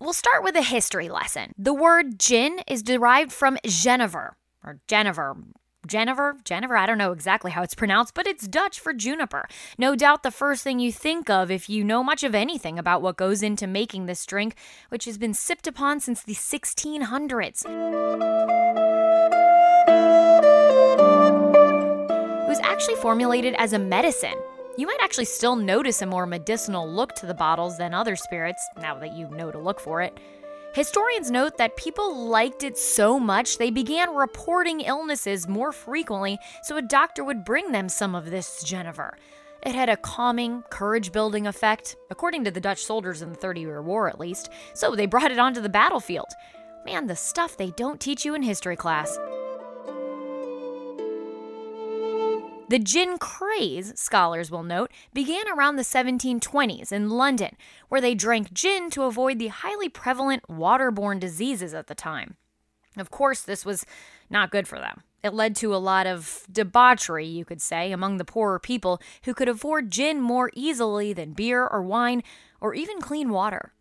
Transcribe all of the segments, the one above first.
We'll start with a history lesson. The word gin is derived from Genever, or Genever, Jennifer, Jennifer, I don't know exactly how it's pronounced, but it's Dutch for juniper. No doubt the first thing you think of if you know much of anything about what goes into making this drink, which has been sipped upon since the 1600s. It was actually formulated as a medicine. You might actually still notice a more medicinal look to the bottles than other spirits, now that you know to look for it. Historians note that people liked it so much they began reporting illnesses more frequently, so a doctor would bring them some of this Genever. It had a calming, courage building effect, according to the Dutch soldiers in the Thirty Year War at least, so they brought it onto the battlefield. Man, the stuff they don't teach you in history class. The gin craze, scholars will note, began around the 1720s in London, where they drank gin to avoid the highly prevalent waterborne diseases at the time. Of course, this was not good for them. It led to a lot of debauchery, you could say, among the poorer people who could afford gin more easily than beer or wine or even clean water.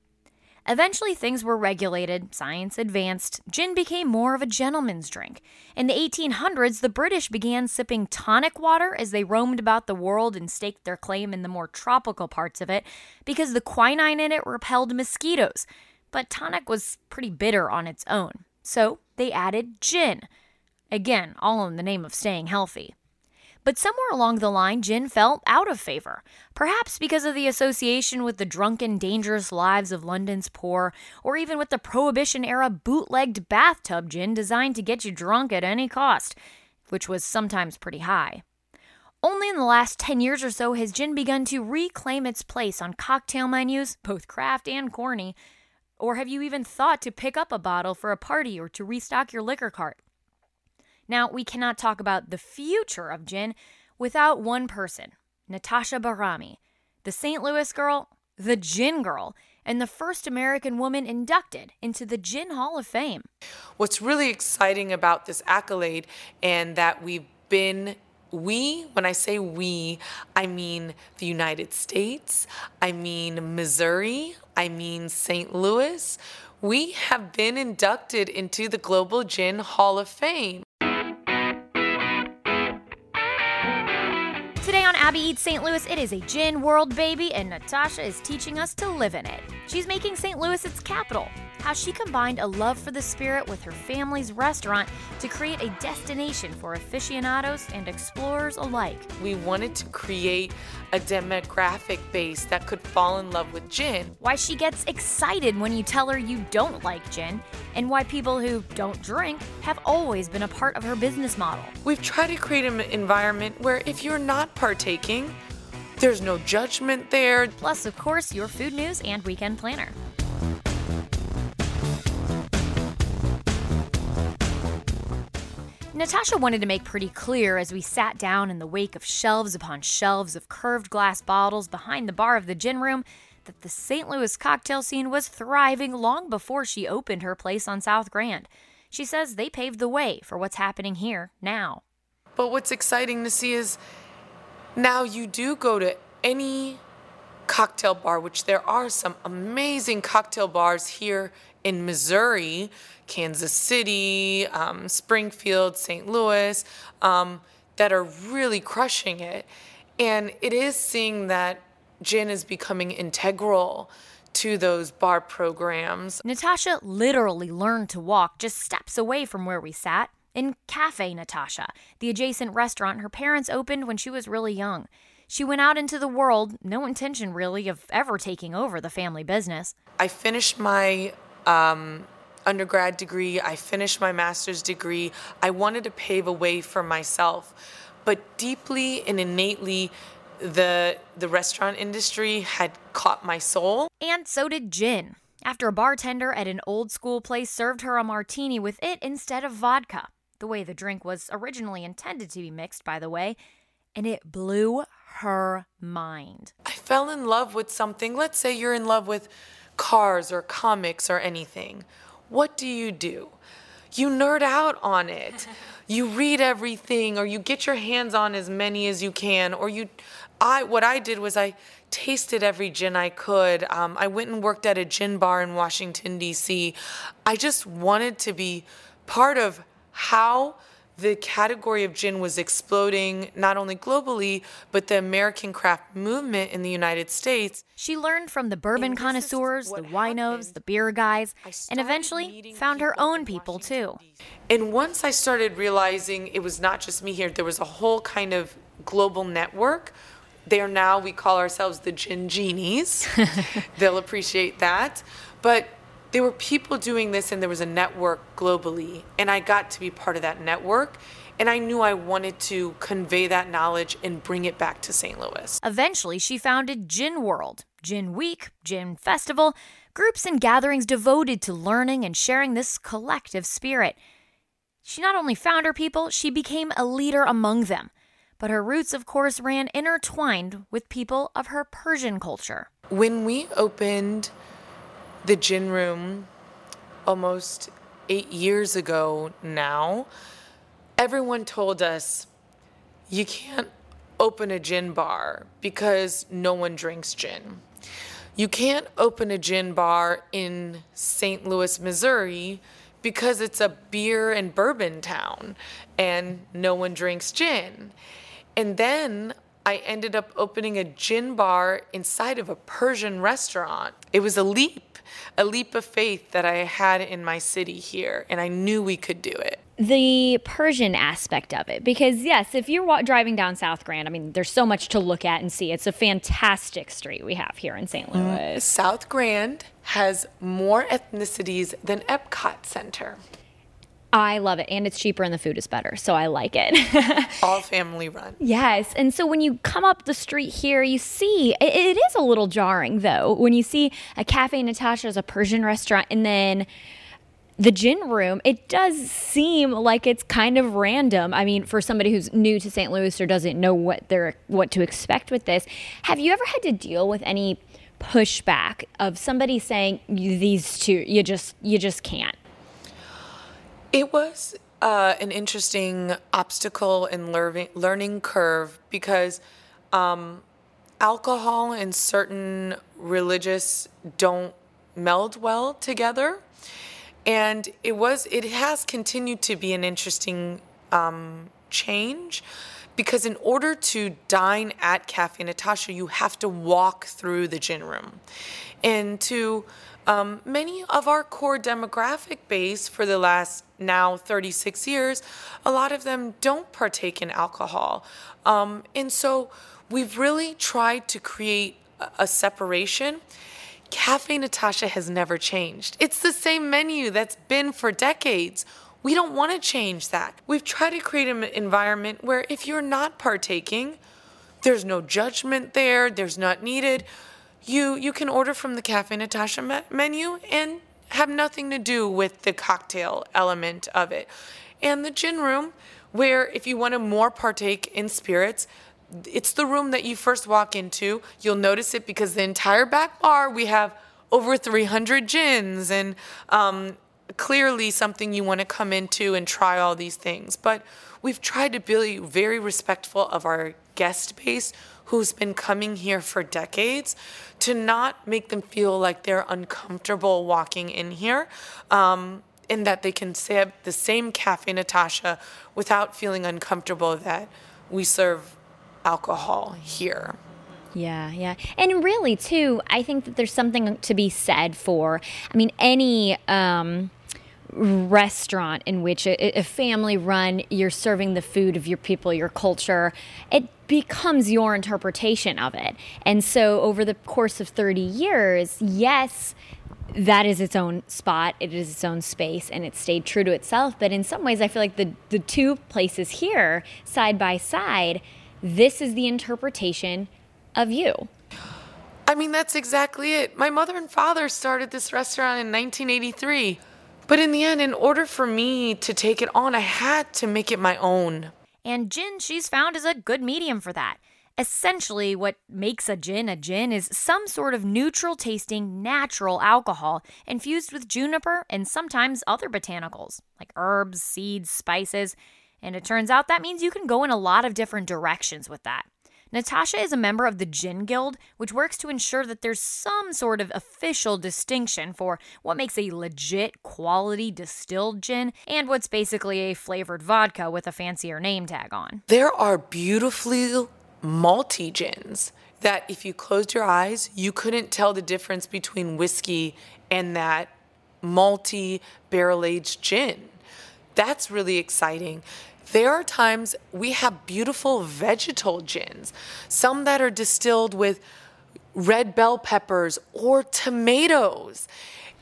Eventually, things were regulated, science advanced, gin became more of a gentleman's drink. In the 1800s, the British began sipping tonic water as they roamed about the world and staked their claim in the more tropical parts of it because the quinine in it repelled mosquitoes. But tonic was pretty bitter on its own, so they added gin. Again, all in the name of staying healthy. But somewhere along the line, gin fell out of favor. Perhaps because of the association with the drunken, dangerous lives of London's poor, or even with the Prohibition era bootlegged bathtub gin designed to get you drunk at any cost, which was sometimes pretty high. Only in the last 10 years or so has gin begun to reclaim its place on cocktail menus, both craft and corny. Or have you even thought to pick up a bottle for a party or to restock your liquor cart? Now, we cannot talk about the future of gin without one person Natasha Bahrami, the St. Louis girl, the gin girl, and the first American woman inducted into the Gin Hall of Fame. What's really exciting about this accolade and that we've been we, when I say we, I mean the United States, I mean Missouri, I mean St. Louis. We have been inducted into the Global Gin Hall of Fame. Abby Eats St. Louis, it is a gin world, baby, and Natasha is teaching us to live in it. She's making St. Louis its capital. How she combined a love for the spirit with her family's restaurant to create a destination for aficionados and explorers alike. We wanted to create a demographic base that could fall in love with gin. Why she gets excited when you tell her you don't like gin, and why people who don't drink have always been a part of her business model. We've tried to create an environment where if you're not partaking, there's no judgment there. Plus, of course, your food news and weekend planner. Natasha wanted to make pretty clear as we sat down in the wake of shelves upon shelves of curved glass bottles behind the bar of the gin room that the St. Louis cocktail scene was thriving long before she opened her place on South Grand. She says they paved the way for what's happening here now. But what's exciting to see is now you do go to any cocktail bar, which there are some amazing cocktail bars here in Missouri, Kansas City, um, Springfield, St. Louis, um, that are really crushing it. And it is seeing that gin is becoming integral to those bar programs. Natasha literally learned to walk just steps away from where we sat in Cafe Natasha, the adjacent restaurant her parents opened when she was really young. She went out into the world, no intention really of ever taking over the family business. I finished my um, undergrad degree, I finished my master's degree. I wanted to pave a way for myself. But deeply and innately, the the restaurant industry had caught my soul. And so did gin. After a bartender at an old school place served her a martini with it instead of vodka, the way the drink was originally intended to be mixed, by the way, and it blew her mind. I fell in love with something. Let's say you're in love with cars or comics or anything. What do you do? you nerd out on it. you read everything or you get your hands on as many as you can or you I what I did was I tasted every gin I could. Um, I went and worked at a gin bar in Washington D.C. I just wanted to be part of how the category of gin was exploding not only globally, but the American craft movement in the United States. She learned from the bourbon connoisseurs, the winos, the beer guys, and eventually found her own people too. And once I started realizing it was not just me here, there was a whole kind of global network. There now we call ourselves the Gin Genies. They'll appreciate that. But there were people doing this and there was a network globally and i got to be part of that network and i knew i wanted to convey that knowledge and bring it back to st louis. Eventually she founded gin world gin week gin festival groups and gatherings devoted to learning and sharing this collective spirit. She not only found her people she became a leader among them. But her roots of course ran intertwined with people of her persian culture. When we opened the gin room almost eight years ago now, everyone told us you can't open a gin bar because no one drinks gin. You can't open a gin bar in St. Louis, Missouri because it's a beer and bourbon town and no one drinks gin. And then I ended up opening a gin bar inside of a Persian restaurant. It was a leap a leap of faith that I had in my city here, and I knew we could do it the Persian aspect of it. Because, yes, if you're wa- driving down South Grand, I mean, there's so much to look at and see. It's a fantastic street we have here in St. Mm-hmm. Louis. South Grand has more ethnicities than Epcot Center. I love it. And it's cheaper and the food is better. So I like it. All family run. Yes. And so when you come up the street here, you see it, it is a little jarring though. When you see a Cafe Natasha as a Persian restaurant and then the gin room, it does seem like it's kind of random. I mean, for somebody who's new to St. Louis or doesn't know what they're what to expect with this, have you ever had to deal with any pushback of somebody saying these two you just you just can't? It was uh, an interesting obstacle and learning curve because um, alcohol and certain religious don't meld well together, and it was it has continued to be an interesting um, change because in order to dine at Cafe Natasha, you have to walk through the gin room, and to um, many of our core demographic base for the last now 36 years, a lot of them don't partake in alcohol. Um, and so we've really tried to create a, a separation. Cafe Natasha has never changed. It's the same menu that's been for decades. We don't want to change that. We've tried to create an environment where if you're not partaking, there's no judgment there, there's not needed you you can order from the Cafe Natasha me- menu and have nothing to do with the cocktail element of it. And the gin room, where if you want to more partake in spirits, it's the room that you first walk into. You'll notice it because the entire back bar we have over 300 gins and um, clearly something you want to come into and try all these things. But we've tried to be very respectful of our guest base who's been coming here for decades to not make them feel like they're uncomfortable walking in here. Um, and that they can stay at the same Cafe Natasha without feeling uncomfortable that we serve alcohol here. Yeah, yeah. And really, too, I think that there's something to be said for, I mean, any. Um, restaurant in which a, a, family run you're serving the food of your people your culture it becomes your interpretation of it and so over the course of 30 years yes that is its own spot it is its own space and it stayed true to itself but in some ways i feel like the, the two places here side by side this is the interpretation of you I mean, that's exactly it. My mother and father started this restaurant in 1983. But in the end, in order for me to take it on, I had to make it my own. And gin, she's found, is a good medium for that. Essentially, what makes a gin a gin is some sort of neutral tasting natural alcohol infused with juniper and sometimes other botanicals like herbs, seeds, spices. And it turns out that means you can go in a lot of different directions with that. Natasha is a member of the Gin Guild, which works to ensure that there's some sort of official distinction for what makes a legit quality distilled gin and what's basically a flavored vodka with a fancier name tag on. There are beautifully malty gins that if you closed your eyes, you couldn't tell the difference between whiskey and that malty barrel aged gin. That's really exciting. There are times we have beautiful vegetal gins, some that are distilled with red bell peppers or tomatoes.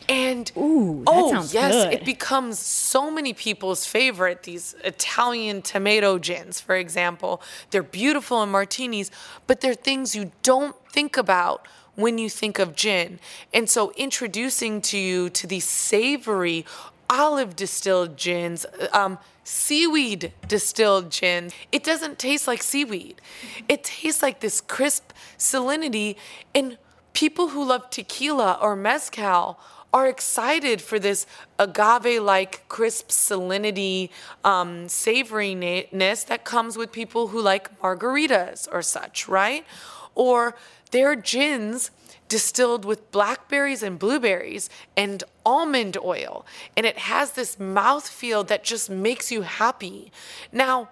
And Ooh, that oh sounds yes, good. it becomes so many people's favorite. These Italian tomato gins, for example, they're beautiful in martinis, but they're things you don't think about when you think of gin. And so, introducing to you to these savory olive distilled gins, um, seaweed distilled gin, it doesn't taste like seaweed. It tastes like this crisp salinity. And people who love tequila or mezcal are excited for this agave like crisp salinity, um, savoriness that comes with people who like margaritas or such, right? Or their gins distilled with blackberries and blueberries and almond oil. And it has this mouthfeel that just makes you happy. Now,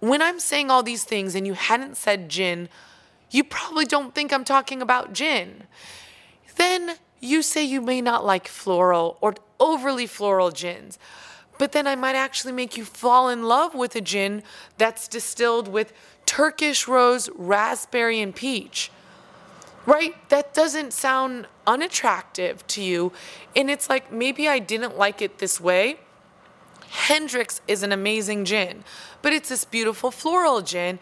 when I'm saying all these things and you hadn't said gin, you probably don't think I'm talking about gin. Then you say you may not like floral or overly floral gins. But then I might actually make you fall in love with a gin that's distilled with Turkish rose, raspberry, and peach. Right? That doesn't sound unattractive to you. And it's like, maybe I didn't like it this way. Hendrick's is an amazing gin, but it's this beautiful floral gin.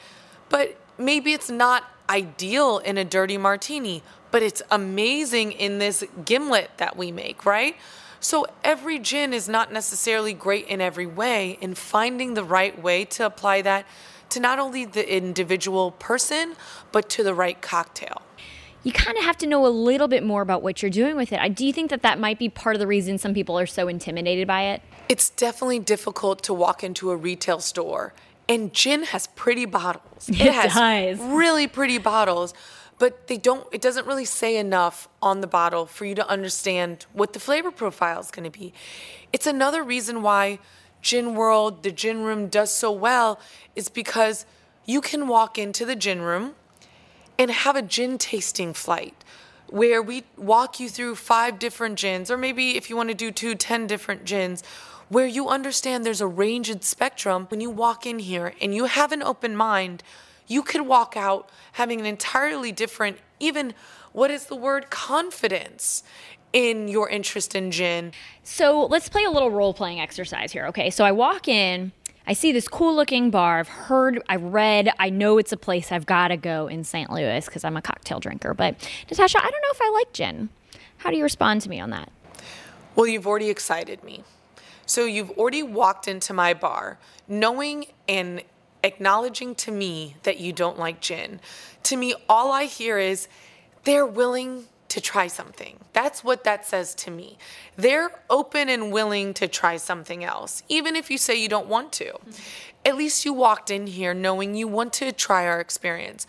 But maybe it's not ideal in a dirty martini, but it's amazing in this gimlet that we make, right? So every gin is not necessarily great in every way, and finding the right way to apply that to not only the individual person, but to the right cocktail. You kind of have to know a little bit more about what you're doing with it. I- Do you think that that might be part of the reason some people are so intimidated by it? It's definitely difficult to walk into a retail store and gin has pretty bottles. It has does. really pretty bottles, but they don't it doesn't really say enough on the bottle for you to understand what the flavor profile is going to be. It's another reason why Gin World, the gin room does so well is because you can walk into the gin room and have a gin tasting flight where we walk you through five different gins, or maybe if you want to do two, ten different gins, where you understand there's a range and spectrum. When you walk in here and you have an open mind, you could walk out having an entirely different, even what is the word, confidence in your interest in gin. So let's play a little role playing exercise here. Okay, so I walk in, I see this cool looking bar. I've heard, I've read, I know it's a place I've got to go in St. Louis because I'm a cocktail drinker. But Natasha, I don't know if I like gin. How do you respond to me on that? Well, you've already excited me. So you've already walked into my bar knowing and acknowledging to me that you don't like gin. To me, all I hear is they're willing to try something. That's what that says to me. They're open and willing to try something else, even if you say you don't want to. At least you walked in here knowing you want to try our experience.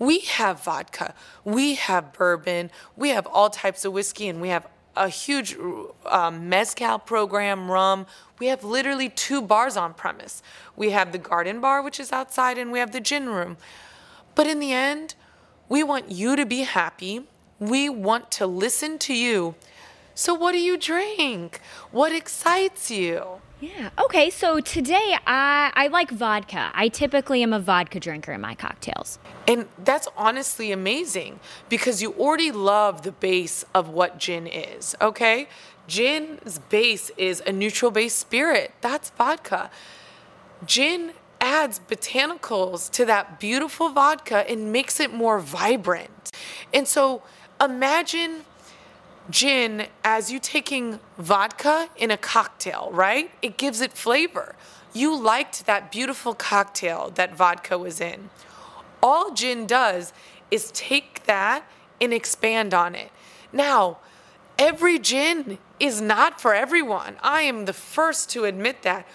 We have vodka, we have bourbon, we have all types of whiskey, and we have a huge um, mezcal program, rum. We have literally two bars on premise. We have the garden bar, which is outside, and we have the gin room. But in the end, we want you to be happy. We want to listen to you. So, what do you drink? What excites you? Yeah. Okay, so today I, I like vodka. I typically am a vodka drinker in my cocktails. And that's honestly amazing because you already love the base of what gin is, okay? Gin's base is a neutral base spirit. That's vodka. Gin adds botanicals to that beautiful vodka and makes it more vibrant. And so imagine gin as you taking vodka in a cocktail, right? It gives it flavor. You liked that beautiful cocktail that vodka was in. All gin does is take that and expand on it. Now, every gin is not for everyone. I am the first to admit that.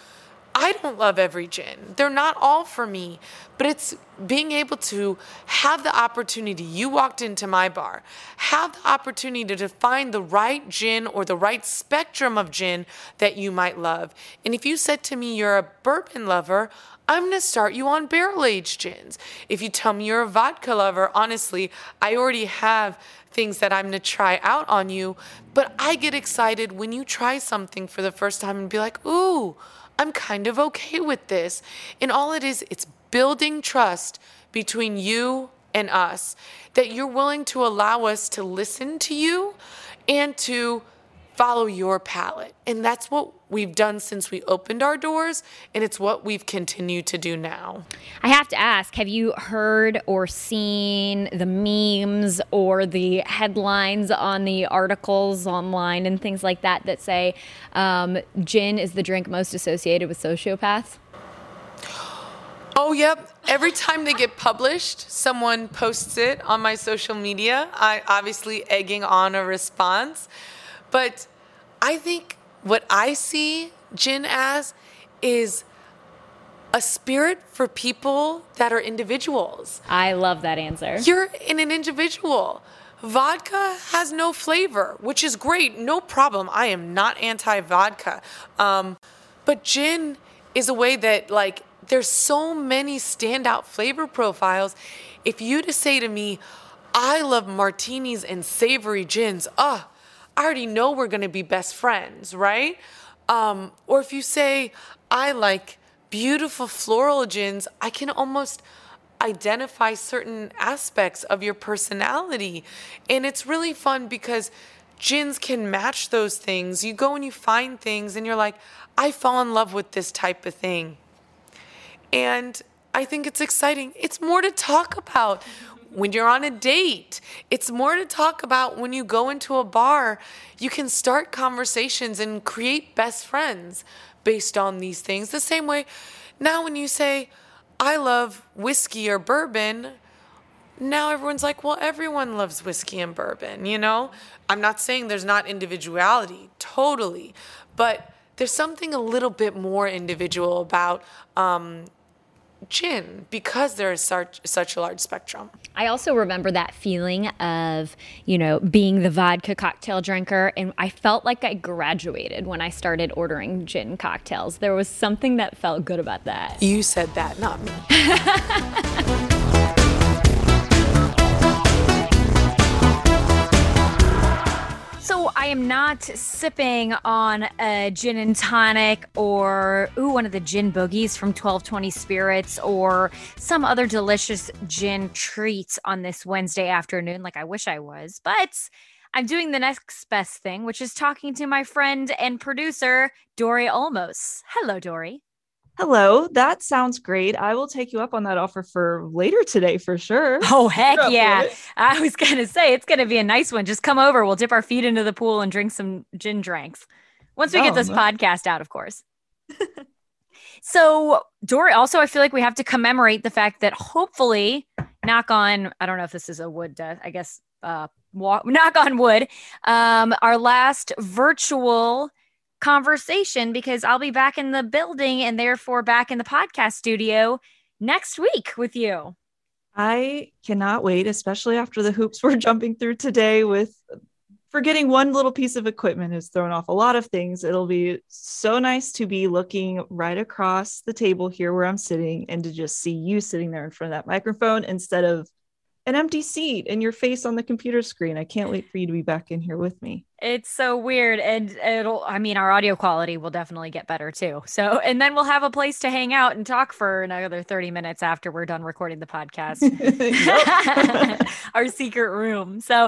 I don't love every gin. They're not all for me, but it's being able to have the opportunity. You walked into my bar, have the opportunity to find the right gin or the right spectrum of gin that you might love. And if you said to me you're a bourbon lover, I'm going to start you on barrel aged gins. If you tell me you're a vodka lover, honestly, I already have things that I'm going to try out on you. But I get excited when you try something for the first time and be like, ooh, I'm kind of okay with this. And all it is, it's building trust between you and us, that you're willing to allow us to listen to you and to follow your palate. And that's what we've done since we opened our doors, and it's what we've continued to do now. I have to ask have you heard or seen the memes or the headlines on the articles online and things like that that say um, gin is the drink most associated with sociopaths? Oh, yep. Every time they get published, someone posts it on my social media. I obviously egging on a response. But I think what I see gin as is a spirit for people that are individuals. I love that answer. You're in an individual. Vodka has no flavor, which is great. No problem. I am not anti vodka. Um, but gin is a way that, like, there's so many standout flavor profiles. If you to say to me, I love martinis and savory gins, ah, I already know we're going to be best friends, right? Um, or if you say, I like beautiful floral gins, I can almost identify certain aspects of your personality. And it's really fun because gins can match those things. You go and you find things and you're like, I fall in love with this type of thing. And I think it's exciting. It's more to talk about when you're on a date. It's more to talk about when you go into a bar. You can start conversations and create best friends based on these things. The same way now, when you say, I love whiskey or bourbon, now everyone's like, well, everyone loves whiskey and bourbon, you know? I'm not saying there's not individuality, totally, but there's something a little bit more individual about um, gin because there is such such a large spectrum. I also remember that feeling of, you know, being the vodka cocktail drinker and I felt like I graduated when I started ordering gin cocktails. There was something that felt good about that. You said that, not me. I am not sipping on a gin and tonic or ooh one of the gin boogies from 1220 Spirits or some other delicious gin treats on this Wednesday afternoon like I wish I was. But I'm doing the next best thing, which is talking to my friend and producer Dory Olmos. Hello, Dory. Hello, that sounds great. I will take you up on that offer for later today for sure. Oh, heck yeah. I was going to say it's going to be a nice one. Just come over. We'll dip our feet into the pool and drink some gin drinks once we get this podcast out, of course. so, Dory, also, I feel like we have to commemorate the fact that hopefully, knock on, I don't know if this is a wood death, I guess, uh, walk, knock on wood, um, our last virtual conversation because I'll be back in the building and therefore back in the podcast studio next week with you. I cannot wait, especially after the hoops we're jumping through today with forgetting one little piece of equipment has thrown off a lot of things. It'll be so nice to be looking right across the table here where I'm sitting and to just see you sitting there in front of that microphone instead of an empty seat and your face on the computer screen. I can't wait for you to be back in here with me. It's so weird. And it'll, I mean, our audio quality will definitely get better too. So, and then we'll have a place to hang out and talk for another 30 minutes after we're done recording the podcast. our secret room. So,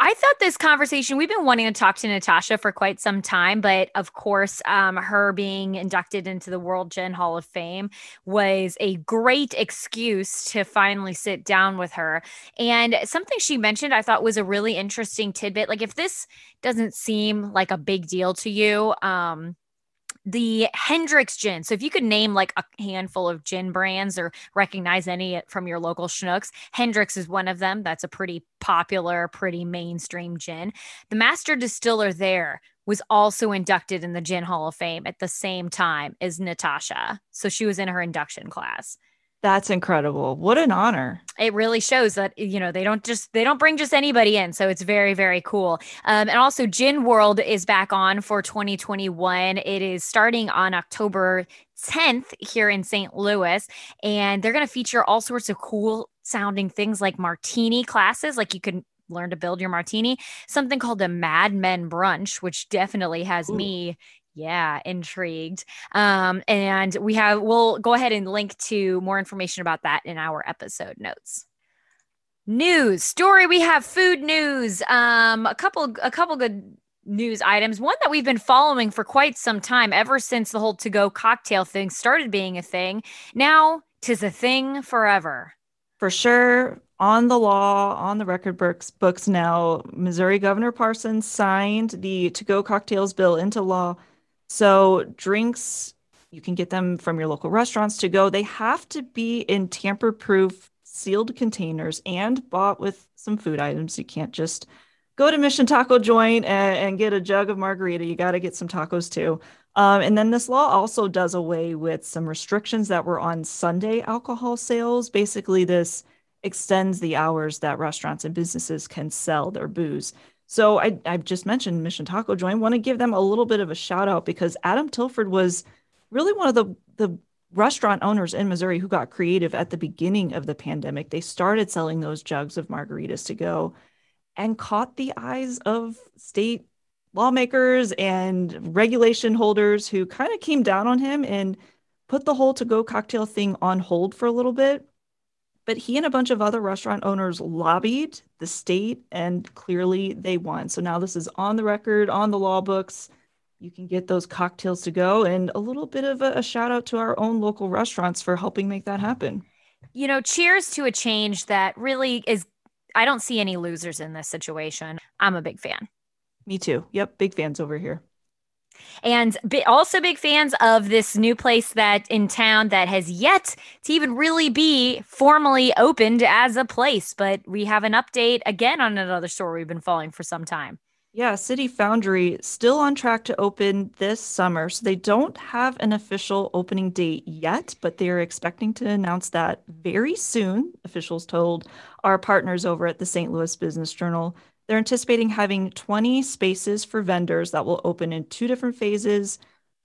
I thought this conversation, we've been wanting to talk to Natasha for quite some time, but of course, um, her being inducted into the World Gin Hall of Fame was a great excuse to finally sit down with her. And something she mentioned I thought was a really interesting tidbit. Like, if this doesn't seem like a big deal to you, um, the Hendrick's gin. So if you could name like a handful of gin brands or recognize any from your local Schnucks, Hendrick's is one of them. That's a pretty popular, pretty mainstream gin. The master distiller there was also inducted in the Gin Hall of Fame at the same time as Natasha. So she was in her induction class. That's incredible. What an honor. It really shows that you know they don't just they don't bring just anybody in, so it's very very cool. Um, and also, Gin World is back on for 2021. It is starting on October 10th here in St. Louis, and they're going to feature all sorts of cool sounding things like martini classes, like you can learn to build your martini. Something called a Mad Men brunch, which definitely has Ooh. me yeah, intrigued. Um, and we have we'll go ahead and link to more information about that in our episode notes. News story. We have food news. Um, a couple a couple good news items. One that we've been following for quite some time, ever since the whole to go cocktail thing started being a thing. Now tis a thing forever. For sure, on the law, on the record books, books now, Missouri Governor Parsons signed the to go cocktails bill into law so drinks, you can get them from your local restaurants to go. They have to be in tamper proof sealed containers and bought with some food items. You can't just go to Mission Taco Joint and, and get a jug of margarita. You got to get some tacos too. Um, and then this law also does away with some restrictions that were on Sunday alcohol sales. Basically, this extends the hours that restaurants and businesses can sell their booze. So I I've just mentioned Mission Taco Joint. Want to give them a little bit of a shout out because Adam Tilford was really one of the the restaurant owners in Missouri who got creative at the beginning of the pandemic. They started selling those jugs of margaritas to go and caught the eyes of state lawmakers and regulation holders who kind of came down on him and put the whole to go cocktail thing on hold for a little bit. But he and a bunch of other restaurant owners lobbied the state, and clearly they won. So now this is on the record, on the law books. You can get those cocktails to go, and a little bit of a, a shout out to our own local restaurants for helping make that happen. You know, cheers to a change that really is. I don't see any losers in this situation. I'm a big fan. Me too. Yep, big fans over here and also big fans of this new place that in town that has yet to even really be formally opened as a place. But we have an update again on another store we've been following for some time. Yeah, City Foundry still on track to open this summer. So they don't have an official opening date yet, but they're expecting to announce that very soon, officials told our partners over at the St. Louis Business Journal. They're anticipating having 20 spaces for vendors that will open in two different phases.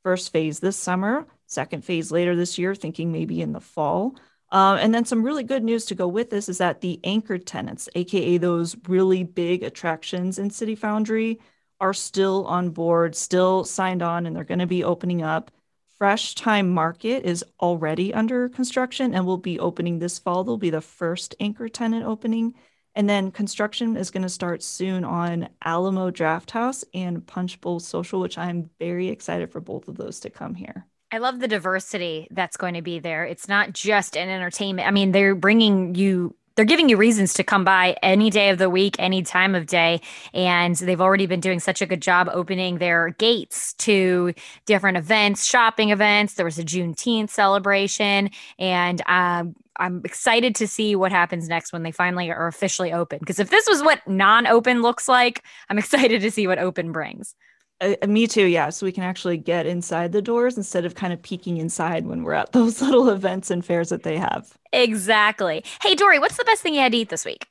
First phase this summer, second phase later this year, thinking maybe in the fall. Um, and then some really good news to go with this is that the anchor tenants, aka those really big attractions in City Foundry, are still on board, still signed on, and they're going to be opening up. Fresh Thyme Market is already under construction and will be opening this fall. They'll be the first anchor tenant opening. And then construction is going to start soon on Alamo Drafthouse and Punch Bowl Social, which I'm very excited for both of those to come here. I love the diversity that's going to be there. It's not just an entertainment. I mean, they're bringing you they're giving you reasons to come by any day of the week, any time of day. And they've already been doing such a good job opening their gates to different events, shopping events. There was a Juneteenth celebration. And um, I'm excited to see what happens next when they finally are officially open. Because if this was what non open looks like, I'm excited to see what open brings. Uh, uh, me too, yeah. So we can actually get inside the doors instead of kind of peeking inside when we're at those little events and fairs that they have. Exactly. Hey, Dory, what's the best thing you had to eat this week?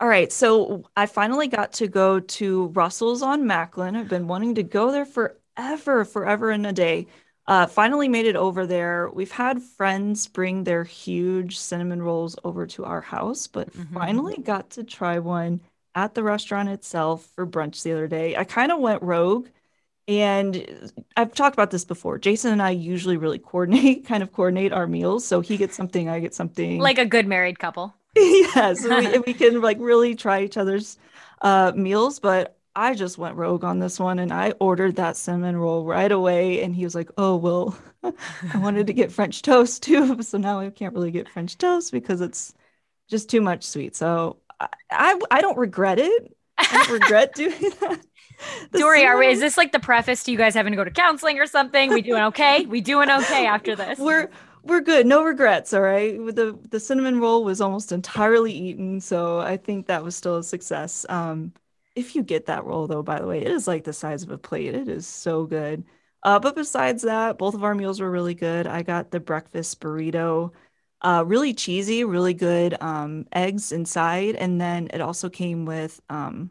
All right. So I finally got to go to Russell's on Macklind. I've been wanting to go there forever, forever and a day. Uh, finally made it over there. We've had friends bring their huge cinnamon rolls over to our house, but mm-hmm. finally got to try one at the restaurant itself for brunch the other day. I kind of went rogue and I've talked about this before. Jason and I usually really coordinate, kind of coordinate our meals. So he gets something, I get something. Like a good married couple. yes. we, we can like really try each other's uh, meals. But I just went rogue on this one and I ordered that cinnamon roll right away. And he was like, oh, well, I wanted to get French toast too. So now I can't really get French toast because it's just too much sweet. So I, I, I don't regret it. I don't regret doing that. The Dory, are we, is this like the preface to you guys having to go to counseling or something? We doing okay? we doing okay after this? We're we're good. No regrets. All right. The the cinnamon roll was almost entirely eaten, so I think that was still a success. Um, if you get that roll though, by the way, it is like the size of a plate. It is so good. Uh, but besides that, both of our meals were really good. I got the breakfast burrito, uh, really cheesy, really good um, eggs inside, and then it also came with um,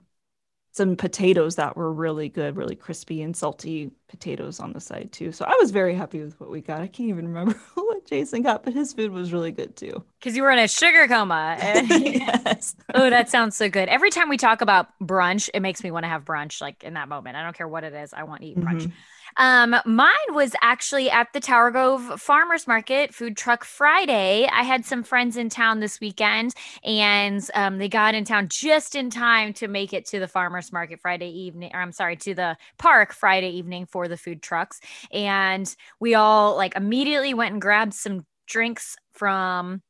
some potatoes that were really good, really crispy and salty potatoes on the side too. So I was very happy with what we got. I can't even remember what Jason got, but his food was really good too. Because you were in a sugar coma. yes. oh, that sounds so good. Every time we talk about brunch, it makes me want to have brunch like in that moment. I don't care what it is. I want to eat brunch. Mm-hmm. Um, mine was actually at the Tower Grove Farmers Market Food Truck Friday. I had some friends in town this weekend, and um, they got in town just in time to make it to the Farmers Market Friday evening. Or I'm sorry, to the park Friday evening for the food trucks, and we all like immediately went and grabbed some drinks from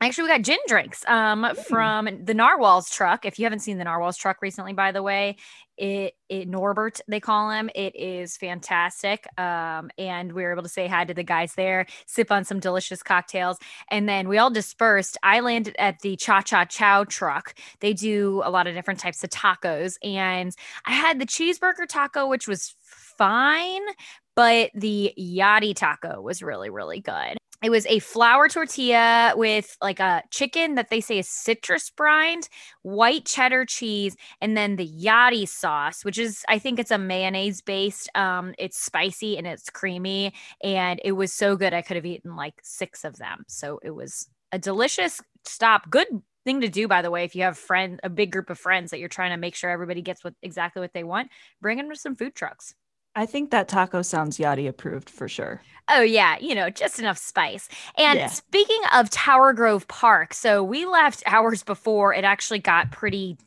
Actually, we got gin drinks um, mm. from the Narwhals truck. If you haven't seen the Narwhals truck recently, by the way, it, it Norbert they call him. It is fantastic, um, and we were able to say hi to the guys there, sip on some delicious cocktails, and then we all dispersed. I landed at the Cha Cha Chow truck. They do a lot of different types of tacos, and I had the cheeseburger taco, which was fine, but the yachty taco was really really good it was a flour tortilla with like a chicken that they say is citrus brined, white cheddar cheese, and then the yachty sauce, which is I think it's a mayonnaise based. Um, it's spicy and it's creamy, and it was so good I could have eaten like six of them. So it was a delicious stop. Good thing to do, by the way, if you have friend a big group of friends that you're trying to make sure everybody gets what exactly what they want, bring them to some food trucks. I think that taco sounds Yachty approved for sure. Oh, yeah. You know, just enough spice. And yeah. speaking of Tower Grove Park, so we left hours before it actually got pretty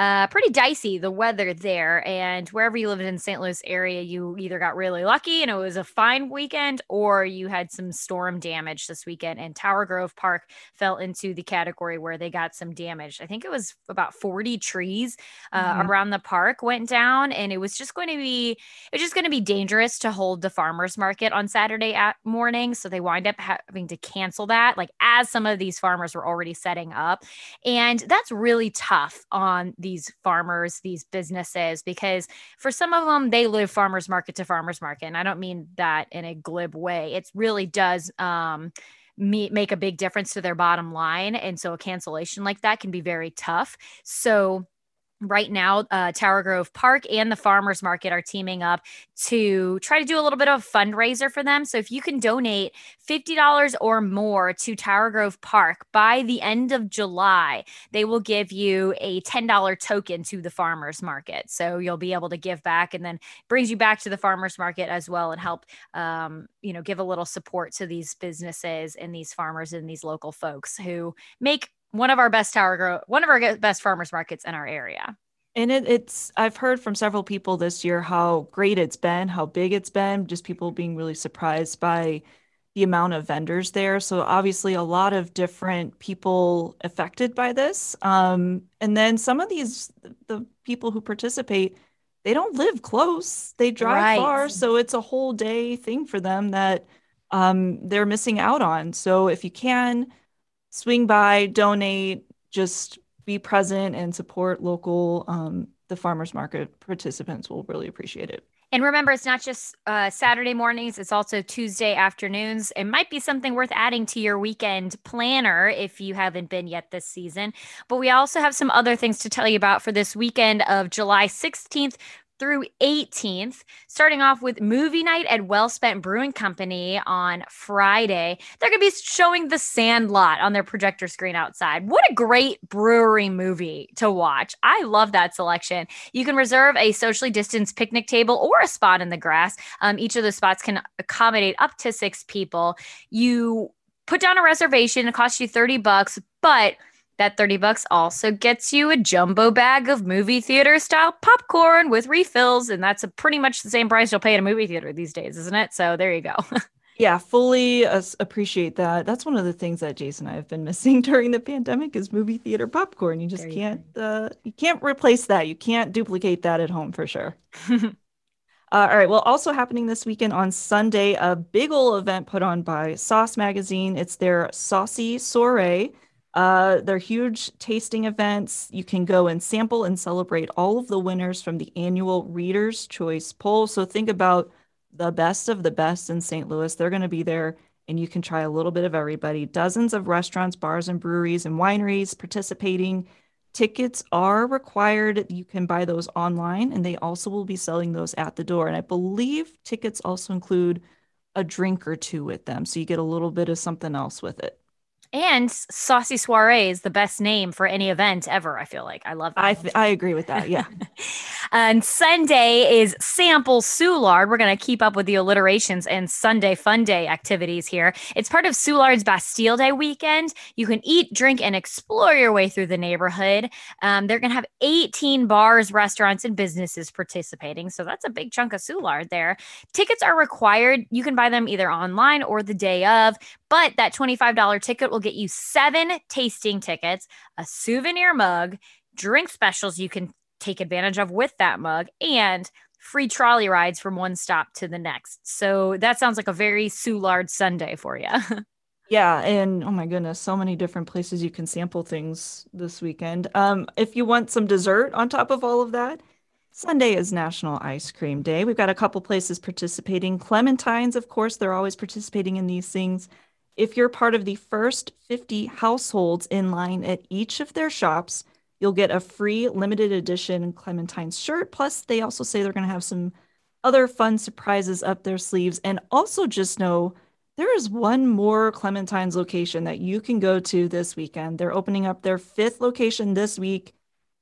uh, pretty dicey the weather there. And wherever you lived in St. Louis area, you either got really lucky and it was a fine weekend, or you had some storm damage this weekend. And Tower Grove Park fell into the category where they got some damage. I think it was about 40 trees uh, mm-hmm. around the park went down, and it was just going to be it was just going to be dangerous to hold the farmers market on Saturday at morning. So they wind up having to cancel that, like as some of these farmers were already setting up, and that's really tough on the these farmers, these businesses, because for some of them, they live farmers market to farmers market. And I don't mean that in a glib way. It really does um, make a big difference to their bottom line. And so a cancellation like that can be very tough. So right now uh, tower grove park and the farmers market are teaming up to try to do a little bit of a fundraiser for them. So if you can donate $50 or more to tower grove park by the end of july they will give you a $10 token to the farmers market. So you'll be able to give back and then brings you back to the farmers market as well and help um, you know give a little support to these businesses and these farmers and these local folks who make one of our best tower grow one of our best farmers markets in our area. And it, it's i've heard from several people this year how great it's been how big it's been just people being really surprised by the amount of vendors there. So obviously a lot of different people affected by this. Um, and then some of these the people who participate they don't live close. They drive right. far. So it's a whole day thing for them that um, they're missing out on. So if you can swing by, donate, just be present and support local um, the farmers market participants will really appreciate it. And remember, it's not just uh, Saturday mornings, it's also Tuesday afternoons. It might be something worth adding to your weekend planner if you haven't been yet this season. But we also have some other things to tell you about for this weekend of July 16th through 18th, starting off with movie night at Well Spent Brewing Company on Friday. They're going to be showing The Sandlot on their projector screen outside. What a great brewery movie to watch. I love that selection. You can reserve a socially distanced picnic table or a spot in the grass. Um, each of the spots can accommodate up to six people. You put down a reservation, it costs you 30 bucks, but that 30 bucks also gets you a jumbo bag of movie theater style popcorn with refills. And that's a pretty much the same price you'll pay at a movie theater these days, isn't it? So there you go. Yeah, fully uh, appreciate that. That's one of the things that Jason and I have been missing during the pandemic is movie theater popcorn. You just Very can't uh, you can't replace that. You can't duplicate that at home for sure. uh, all right. Well, also happening this weekend on Sunday, a big ol' event put on by Sauce Magazine. It's their Saucy Soiree. Uh, they're huge tasting events. You can go and sample and celebrate all of the winners from the annual Reader's Choice poll. So think about the best of the best in St. Louis. They're going to be there and you can try a little bit of everybody. Dozens of restaurants, bars, and breweries and wineries participating. Tickets are required. You can buy those online and they also will be selling those at the door. And I believe tickets also include a drink or two with them. So you get a little bit of something else with it. And Saucy Soiree is the best name for any event ever. I feel like I love that. I, th- I agree with that. Yeah. and Sunday is Sample Soulard. We're going to keep up with the alliterations and Sunday Fun Day activities here. It's part of Soulard's Bastille Day weekend. You can eat, drink, and explore your way through the neighborhood. Um, they're going to have 18 bars, restaurants, and businesses participating. So that's a big chunk of Soulard there. Tickets are required. You can buy them either online or the day of, but that $25 ticket will get you seven tasting tickets, a souvenir mug, drink specials you can take advantage of with that mug, and free trolley rides from one stop to the next. So that sounds like a very Soulard Sunday for you. Yeah, and oh my goodness, so many different places you can sample things this weekend. Um, if you want some dessert on top of all of that, Sunday is National Ice Cream Day. We've got a couple places participating. Clementines, of course, they're always participating in these things. If you're part of the first 50 households in line at each of their shops, you'll get a free limited edition Clementine shirt. Plus, they also say they're going to have some other fun surprises up their sleeves. And also, just know there is one more Clementine's location that you can go to this weekend. They're opening up their fifth location this week.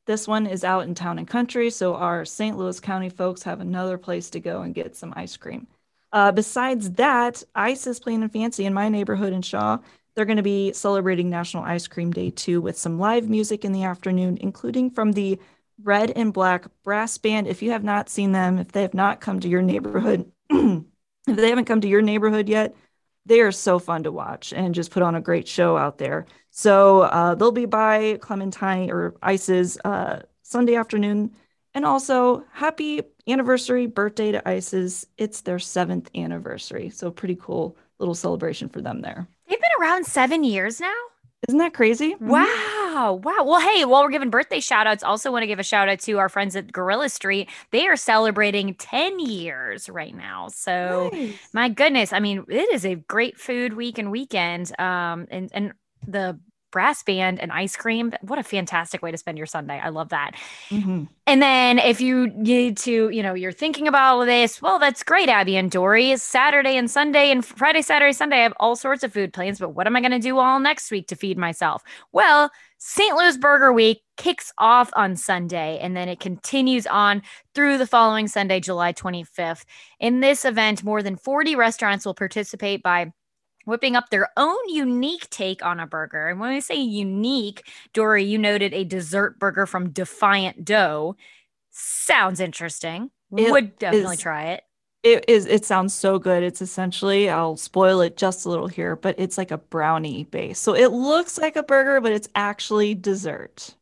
This one is out in town and country. So, our St. Louis County folks have another place to go and get some ice cream. Uh, besides that, Ices plain and fancy in my neighborhood in Shaw. They're going to be celebrating National Ice Cream Day too with some live music in the afternoon, including from the Red and Black Brass Band. If you have not seen them, if they have not come to your neighborhood, if they haven't come to your neighborhood yet, they are so fun to watch and just put on a great show out there. So uh, they'll be by Clementine or Ices uh, Sunday afternoon and also, happy anniversary, birthday to Ices. It's their seventh anniversary. So, pretty cool little celebration for them there. They've been around seven years now. Isn't that crazy? Mm-hmm. Wow. Wow. Well, hey, while we're giving birthday shout outs, also want to give a shout out to our friends at Guerrilla Street. They are celebrating 10 years right now. So, nice. my goodness. I mean, it is a great food week and weekend. Um, and, and the brass band and ice cream. What a fantastic way to spend your Sunday. I love that. Mm-hmm. And then if you need to, you know, you're thinking about all of this, well, that's great, Abby and Dory. Saturday and Sunday and Friday, Saturday, Sunday, I have all sorts of food plans, but what am I going to do all next week to feed myself? Well, St. Louis Burger Week kicks off on Sunday and then it continues on through the following Sunday, July 25th. In this event, more than 40 restaurants will participate by whipping up their own unique take on a burger. And when we say unique, Dory, you noted a dessert burger from Defiant Dough. Sounds interesting. It Would definitely is, try it. It is. It sounds so good. It's essentially, I'll spoil it just a little here, but it's like a brownie base. So it looks like a burger, but it's actually dessert.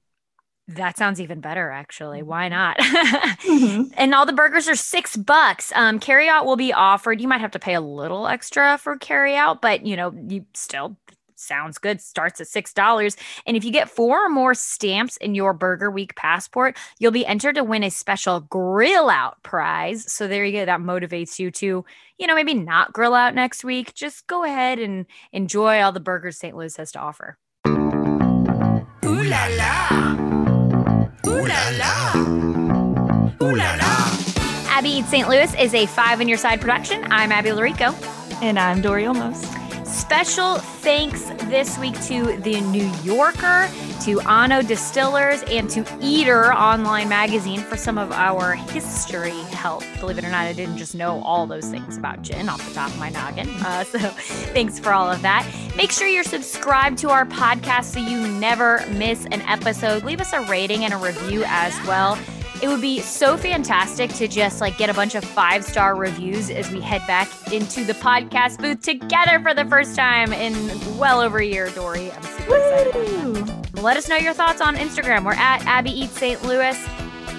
That sounds even better, actually. Why not? mm-hmm. And all the burgers are six bucks. Um, carry out will be offered. You might have to pay a little extra for carry out, but you know, you still sounds good. Starts at six dollars. And if you get four or more stamps in your Burger Week passport, you'll be entered to win a special grill out prize. So there you go. That motivates you to, you know, maybe not grill out next week. Just go ahead and enjoy all the burgers St. Louis has to offer. Ooh la la. Ooh la la. Ooh la la. Abby Eats St. Louis is a five On Your Side production. I'm Abby Llorico. And I'm Dory Olmos. Special thanks this week to The New Yorker, to Anno Distillers, and to Eater Online Magazine for some of our history help. Believe it or not, I didn't just know all those things about gin off the top of my noggin. Uh, so thanks for all of that. Make sure you're subscribed to our podcast so you never miss an episode. Leave us a rating and a review as well. It would be so fantastic to just like get a bunch of five star reviews as we head back into the podcast booth together for the first time in well over a year, Dory. I'm super excited. Let us know your thoughts on Instagram. We're at Abby Eats St. Louis.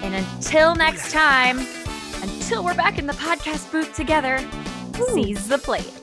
And until next time, until we're back in the podcast booth together, seize the plate.